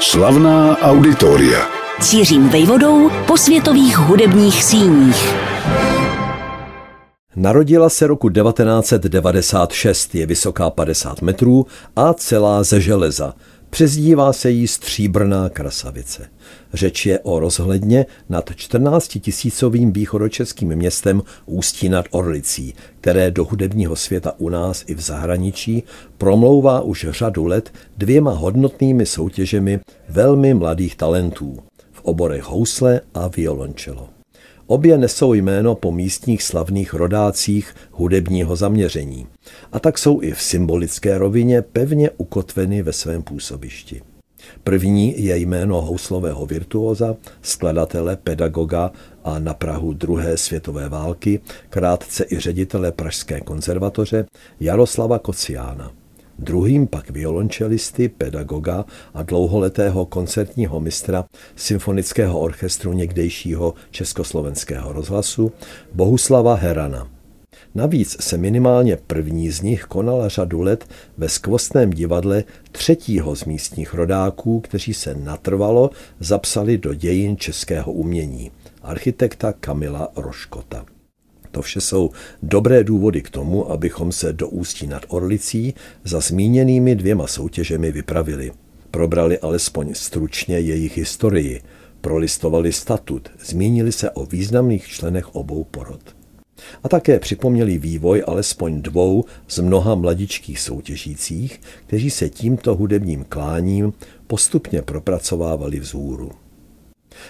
Slavná auditoria. Cířím vejvodou po světových hudebních síních. Narodila se roku 1996, je vysoká 50 metrů a celá ze železa. Přezdívá se jí stříbrná krasavice. Řeč je o rozhledně nad 14 tisícovým východočeským městem Ústí nad Orlicí, které do hudebního světa u nás i v zahraničí promlouvá už řadu let dvěma hodnotnými soutěžemi velmi mladých talentů v oborech housle a violončelo. Obě nesou jméno po místních slavných rodácích hudebního zaměření a tak jsou i v symbolické rovině pevně ukotveny ve svém působišti. První je jméno houslového virtuóza, skladatele, pedagoga a na Prahu druhé světové války, krátce i ředitele Pražské konzervatoře Jaroslava Kociána. Druhým pak violončelisty, pedagoga a dlouholetého koncertního mistra symfonického orchestru někdejšího československého rozhlasu Bohuslava Herana. Navíc se minimálně první z nich konala řadu let ve skvostném divadle třetího z místních rodáků, kteří se natrvalo zapsali do dějin českého umění, architekta Kamila Roškota. To vše jsou dobré důvody k tomu, abychom se do Ústí nad Orlicí za zmíněnými dvěma soutěžemi vypravili. Probrali alespoň stručně jejich historii, prolistovali statut, zmínili se o významných členech obou porod. A také připomněli vývoj alespoň dvou z mnoha mladičkých soutěžících, kteří se tímto hudebním kláním postupně propracovávali vzhůru.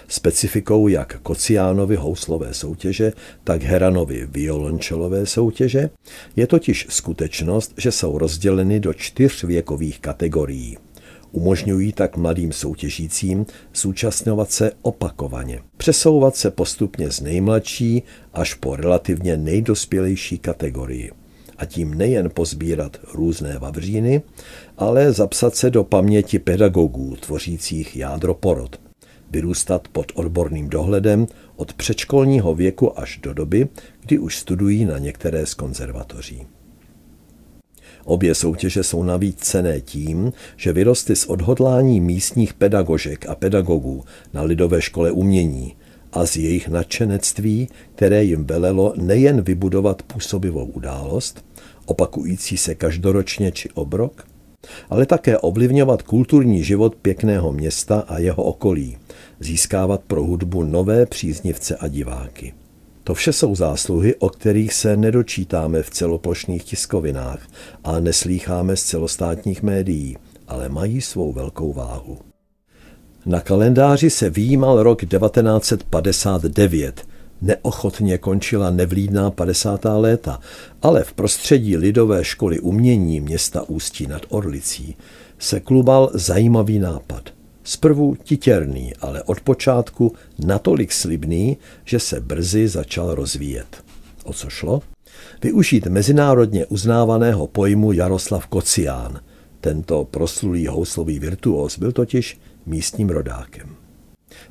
Specifikou jak Kociánovi houslové soutěže, tak Heranovi violončelové soutěže. Je totiž skutečnost, že jsou rozděleny do čtyř věkových kategorií. Umožňují tak mladým soutěžícím zúčastňovat se opakovaně, přesouvat se postupně z nejmladší až po relativně nejdospělejší kategorii. A tím nejen pozbírat různé vavříny, ale zapsat se do paměti pedagogů tvořících jádro porod – vyrůstat pod odborným dohledem od předškolního věku až do doby, kdy už studují na některé z konzervatoří. Obě soutěže jsou navíc cené tím, že vyrostly z odhodlání místních pedagožek a pedagogů na Lidové škole umění a z jejich nadšenectví, které jim velelo nejen vybudovat působivou událost, opakující se každoročně či obrok, ale také ovlivňovat kulturní život pěkného města a jeho okolí, získávat pro hudbu nové příznivce a diváky. To vše jsou zásluhy, o kterých se nedočítáme v celoplošných tiskovinách a neslýcháme z celostátních médií, ale mají svou velkou váhu. Na kalendáři se výjímal rok 1959, neochotně končila nevlídná 50. léta, ale v prostředí Lidové školy umění města Ústí nad Orlicí se klubal zajímavý nápad. Zprvu titěrný, ale od počátku natolik slibný, že se brzy začal rozvíjet. O co šlo? Využít mezinárodně uznávaného pojmu Jaroslav Kocián. Tento proslulý houslový virtuos byl totiž místním rodákem.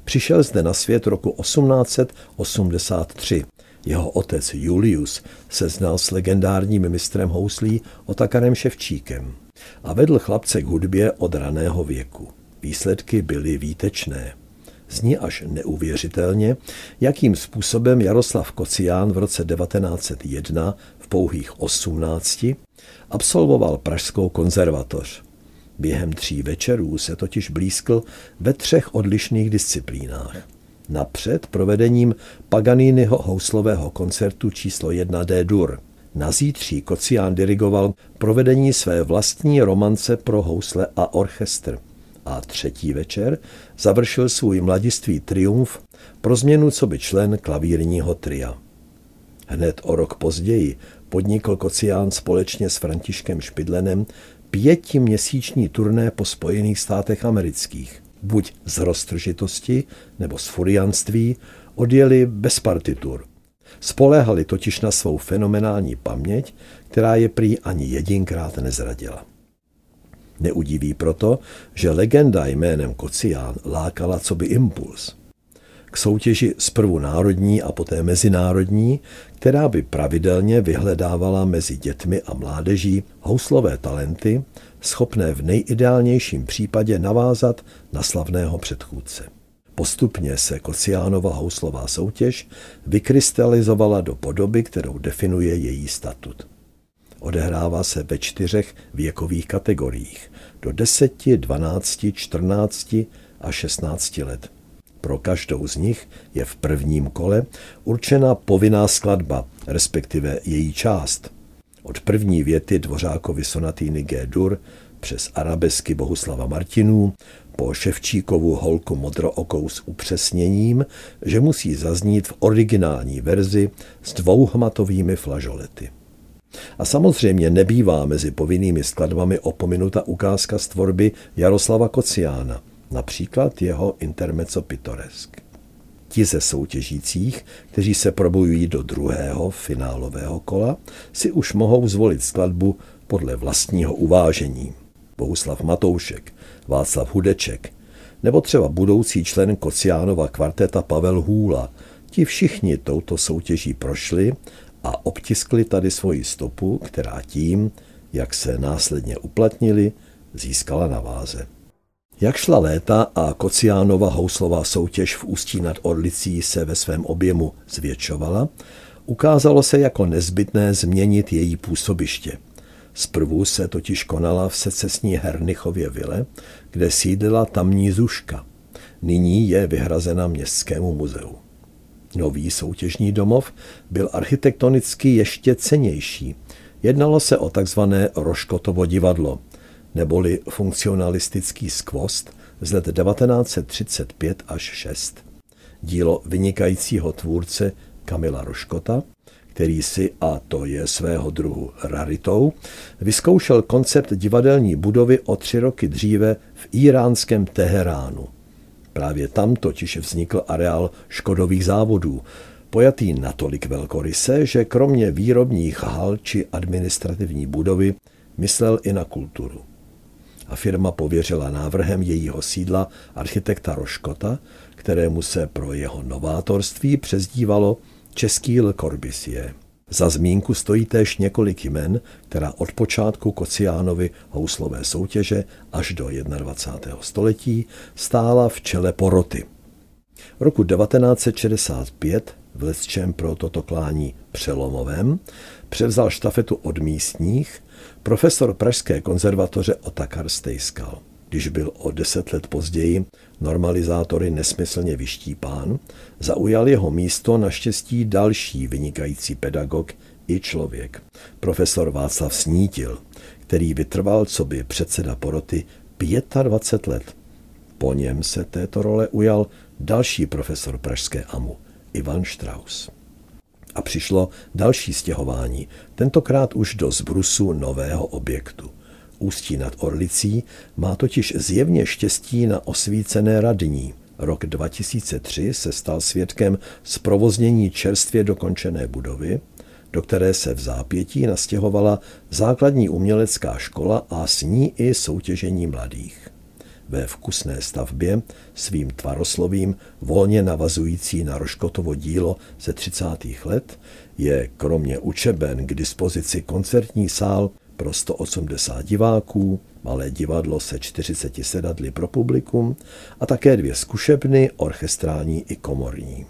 Přišel zde na svět roku 1883. Jeho otec Julius se znal s legendárním mistrem houslí Otakarem Ševčíkem a vedl chlapce k hudbě od raného věku. Výsledky byly výtečné. Zní až neuvěřitelně, jakým způsobem Jaroslav Kocián v roce 1901 v pouhých 18 absolvoval Pražskou konzervatoř. Během tří večerů se totiž blízkl ve třech odlišných disciplínách. Napřed provedením Paganiniho houslového koncertu číslo 1 D-dur. Na zítří Kocián dirigoval provedení své vlastní romance pro housle a orchestr a třetí večer završil svůj mladiství triumf pro změnu co by člen klavírního tria. Hned o rok později podnikl Kocián společně s Františkem Špidlenem pětiměsíční turné po Spojených státech amerických. Buď z roztržitosti nebo z furianství odjeli bez partitur. Spoléhali totiž na svou fenomenální paměť, která je prý ani jedinkrát nezradila. Neudiví proto, že legenda jménem Kocián lákala co by impuls. k soutěži zprvu národní a poté mezinárodní, která by pravidelně vyhledávala mezi dětmi a mládeží houslové talenty, schopné v nejideálnějším případě navázat na slavného předchůdce. Postupně se Kociánova houslová soutěž vykrystalizovala do podoby, kterou definuje její statut. Odehrává se ve čtyřech věkových kategoriích do 10, 12, 14 a 16 let. Pro každou z nich je v prvním kole určena povinná skladba, respektive její část. Od první věty Dvořákovy sonatýny G-dur přes arabesky Bohuslava Martinů po Ševčíkovu holku modrookou s upřesněním, že musí zaznít v originální verzi s dvouhmatovými flažolety. A samozřejmě nebývá mezi povinnými skladbami opominuta ukázka z tvorby Jaroslava Kociána, například jeho Intermezzo Pittoresk. Ti ze soutěžících, kteří se probojují do druhého finálového kola, si už mohou zvolit skladbu podle vlastního uvážení. Bohuslav Matoušek, Václav Hudeček, nebo třeba budoucí člen Kociánova kvarteta Pavel Hůla. Ti všichni touto soutěží prošli a obtiskli tady svoji stopu, která tím, jak se následně uplatnili, získala na váze. Jak šla léta a Kociánova houslová soutěž v Ústí nad Orlicí se ve svém objemu zvětšovala, ukázalo se jako nezbytné změnit její působiště. Zprvu se totiž konala v secesní Hernichově vile, kde sídlila tamní Zuška. Nyní je vyhrazena Městskému muzeu. Nový soutěžní domov byl architektonicky ještě cenější. Jednalo se o takzvané Roškotovo divadlo, neboli funkcionalistický skvost z let 1935 až 6. Dílo vynikajícího tvůrce Kamila Roškota, který si, a to je svého druhu raritou, vyzkoušel koncept divadelní budovy o tři roky dříve v iránském Teheránu. Právě tam totiž vznikl areál škodových závodů, pojatý natolik velkoryse, že kromě výrobních hal či administrativní budovy myslel i na kulturu. A firma pověřila návrhem jejího sídla architekta Roškota, kterému se pro jeho novátorství přezdívalo Český Le Corbusier. Za zmínku stojí též několik jmen, která od počátku Kociánovi houslové soutěže až do 21. století stála v čele poroty. Roku 1965 v Lesčem pro toto klání přelomovém převzal štafetu od místních profesor Pražské konzervatoře Otakar Stejskal. Když byl o deset let později normalizátory nesmyslně vyštípán, zaujal jeho místo naštěstí další vynikající pedagog i člověk, profesor Václav Snítil, který vytrval co by předseda poroty 25 let. Po něm se této role ujal další profesor pražské AMU, Ivan Strauss. A přišlo další stěhování, tentokrát už do zbrusu nového objektu. Ústí nad Orlicí má totiž zjevně štěstí na osvícené radní. Rok 2003 se stal svědkem zprovoznění čerstvě dokončené budovy, do které se v zápětí nastěhovala základní umělecká škola a s ní i soutěžení mladých. Ve vkusné stavbě svým tvaroslovím, volně navazující na Roškotovo dílo ze 30. let, je kromě učeben k dispozici koncertní sál pro 180 diváků, malé divadlo se 40 sedadly pro publikum a také dvě zkušebny, orchestrální i komorní.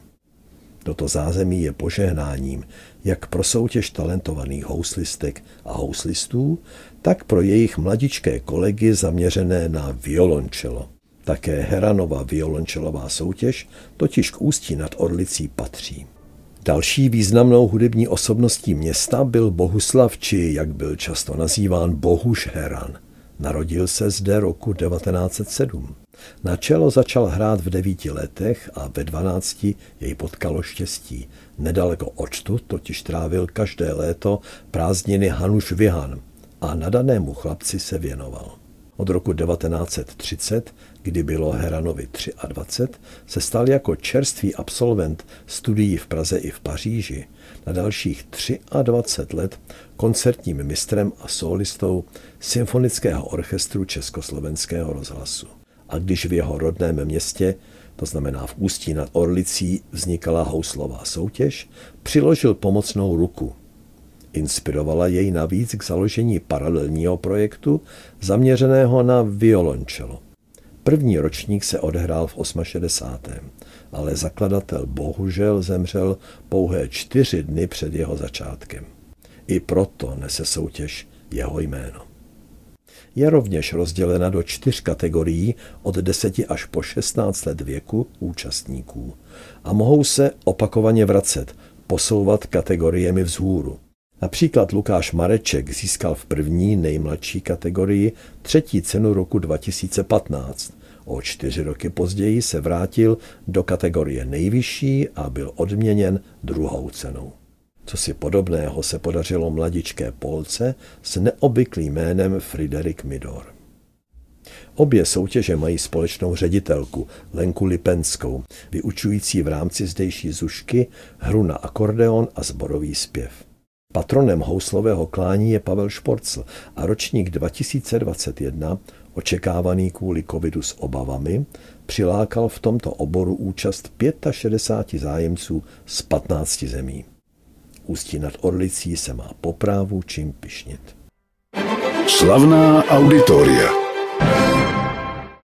Toto zázemí je požehnáním jak pro soutěž talentovaných houslistek a houslistů, tak pro jejich mladičké kolegy zaměřené na violončelo. Také Heranova violončelová soutěž totiž k Ústí nad Orlicí patří. Další významnou hudební osobností města byl Bohuslav, či jak byl často nazýván Bohuš Heran. Narodil se zde roku 1907. Na čelo začal hrát v devíti letech a ve dvanácti jej potkalo štěstí. Nedaleko očtu totiž trávil každé léto prázdniny Hanuš Vihan a nadanému chlapci se věnoval. Od roku 1930, kdy bylo Heranovi 23, se stal jako čerstvý absolvent studií v Praze i v Paříži na dalších 23 let koncertním mistrem a solistou Symfonického orchestru Československého rozhlasu. A když v jeho rodném městě to znamená v Ústí nad Orlicí, vznikala houslová soutěž, přiložil pomocnou ruku. Inspirovala jej navíc k založení paralelního projektu zaměřeného na violončelo. První ročník se odehrál v 68. ale zakladatel bohužel zemřel pouhé čtyři dny před jeho začátkem. I proto nese soutěž jeho jméno. Je rovněž rozdělena do čtyř kategorií od 10 až po 16 let věku účastníků a mohou se opakovaně vracet, posouvat kategoriemi vzhůru. Například Lukáš Mareček získal v první nejmladší kategorii třetí cenu roku 2015. O čtyři roky později se vrátil do kategorie nejvyšší a byl odměněn druhou cenou. Co si podobného se podařilo mladičké Polce s neobvyklým jménem Friderik Midor. Obě soutěže mají společnou ředitelku Lenku Lipenskou, vyučující v rámci zdejší zušky hru na akordeon a zborový zpěv. Patronem houslového klání je Pavel Šporcl a ročník 2021, očekávaný kvůli covidu s obavami, přilákal v tomto oboru účast 65 zájemců z 15 zemí. Ústí nad Orlicí se má poprávu čím pišnit. Slavná auditoria.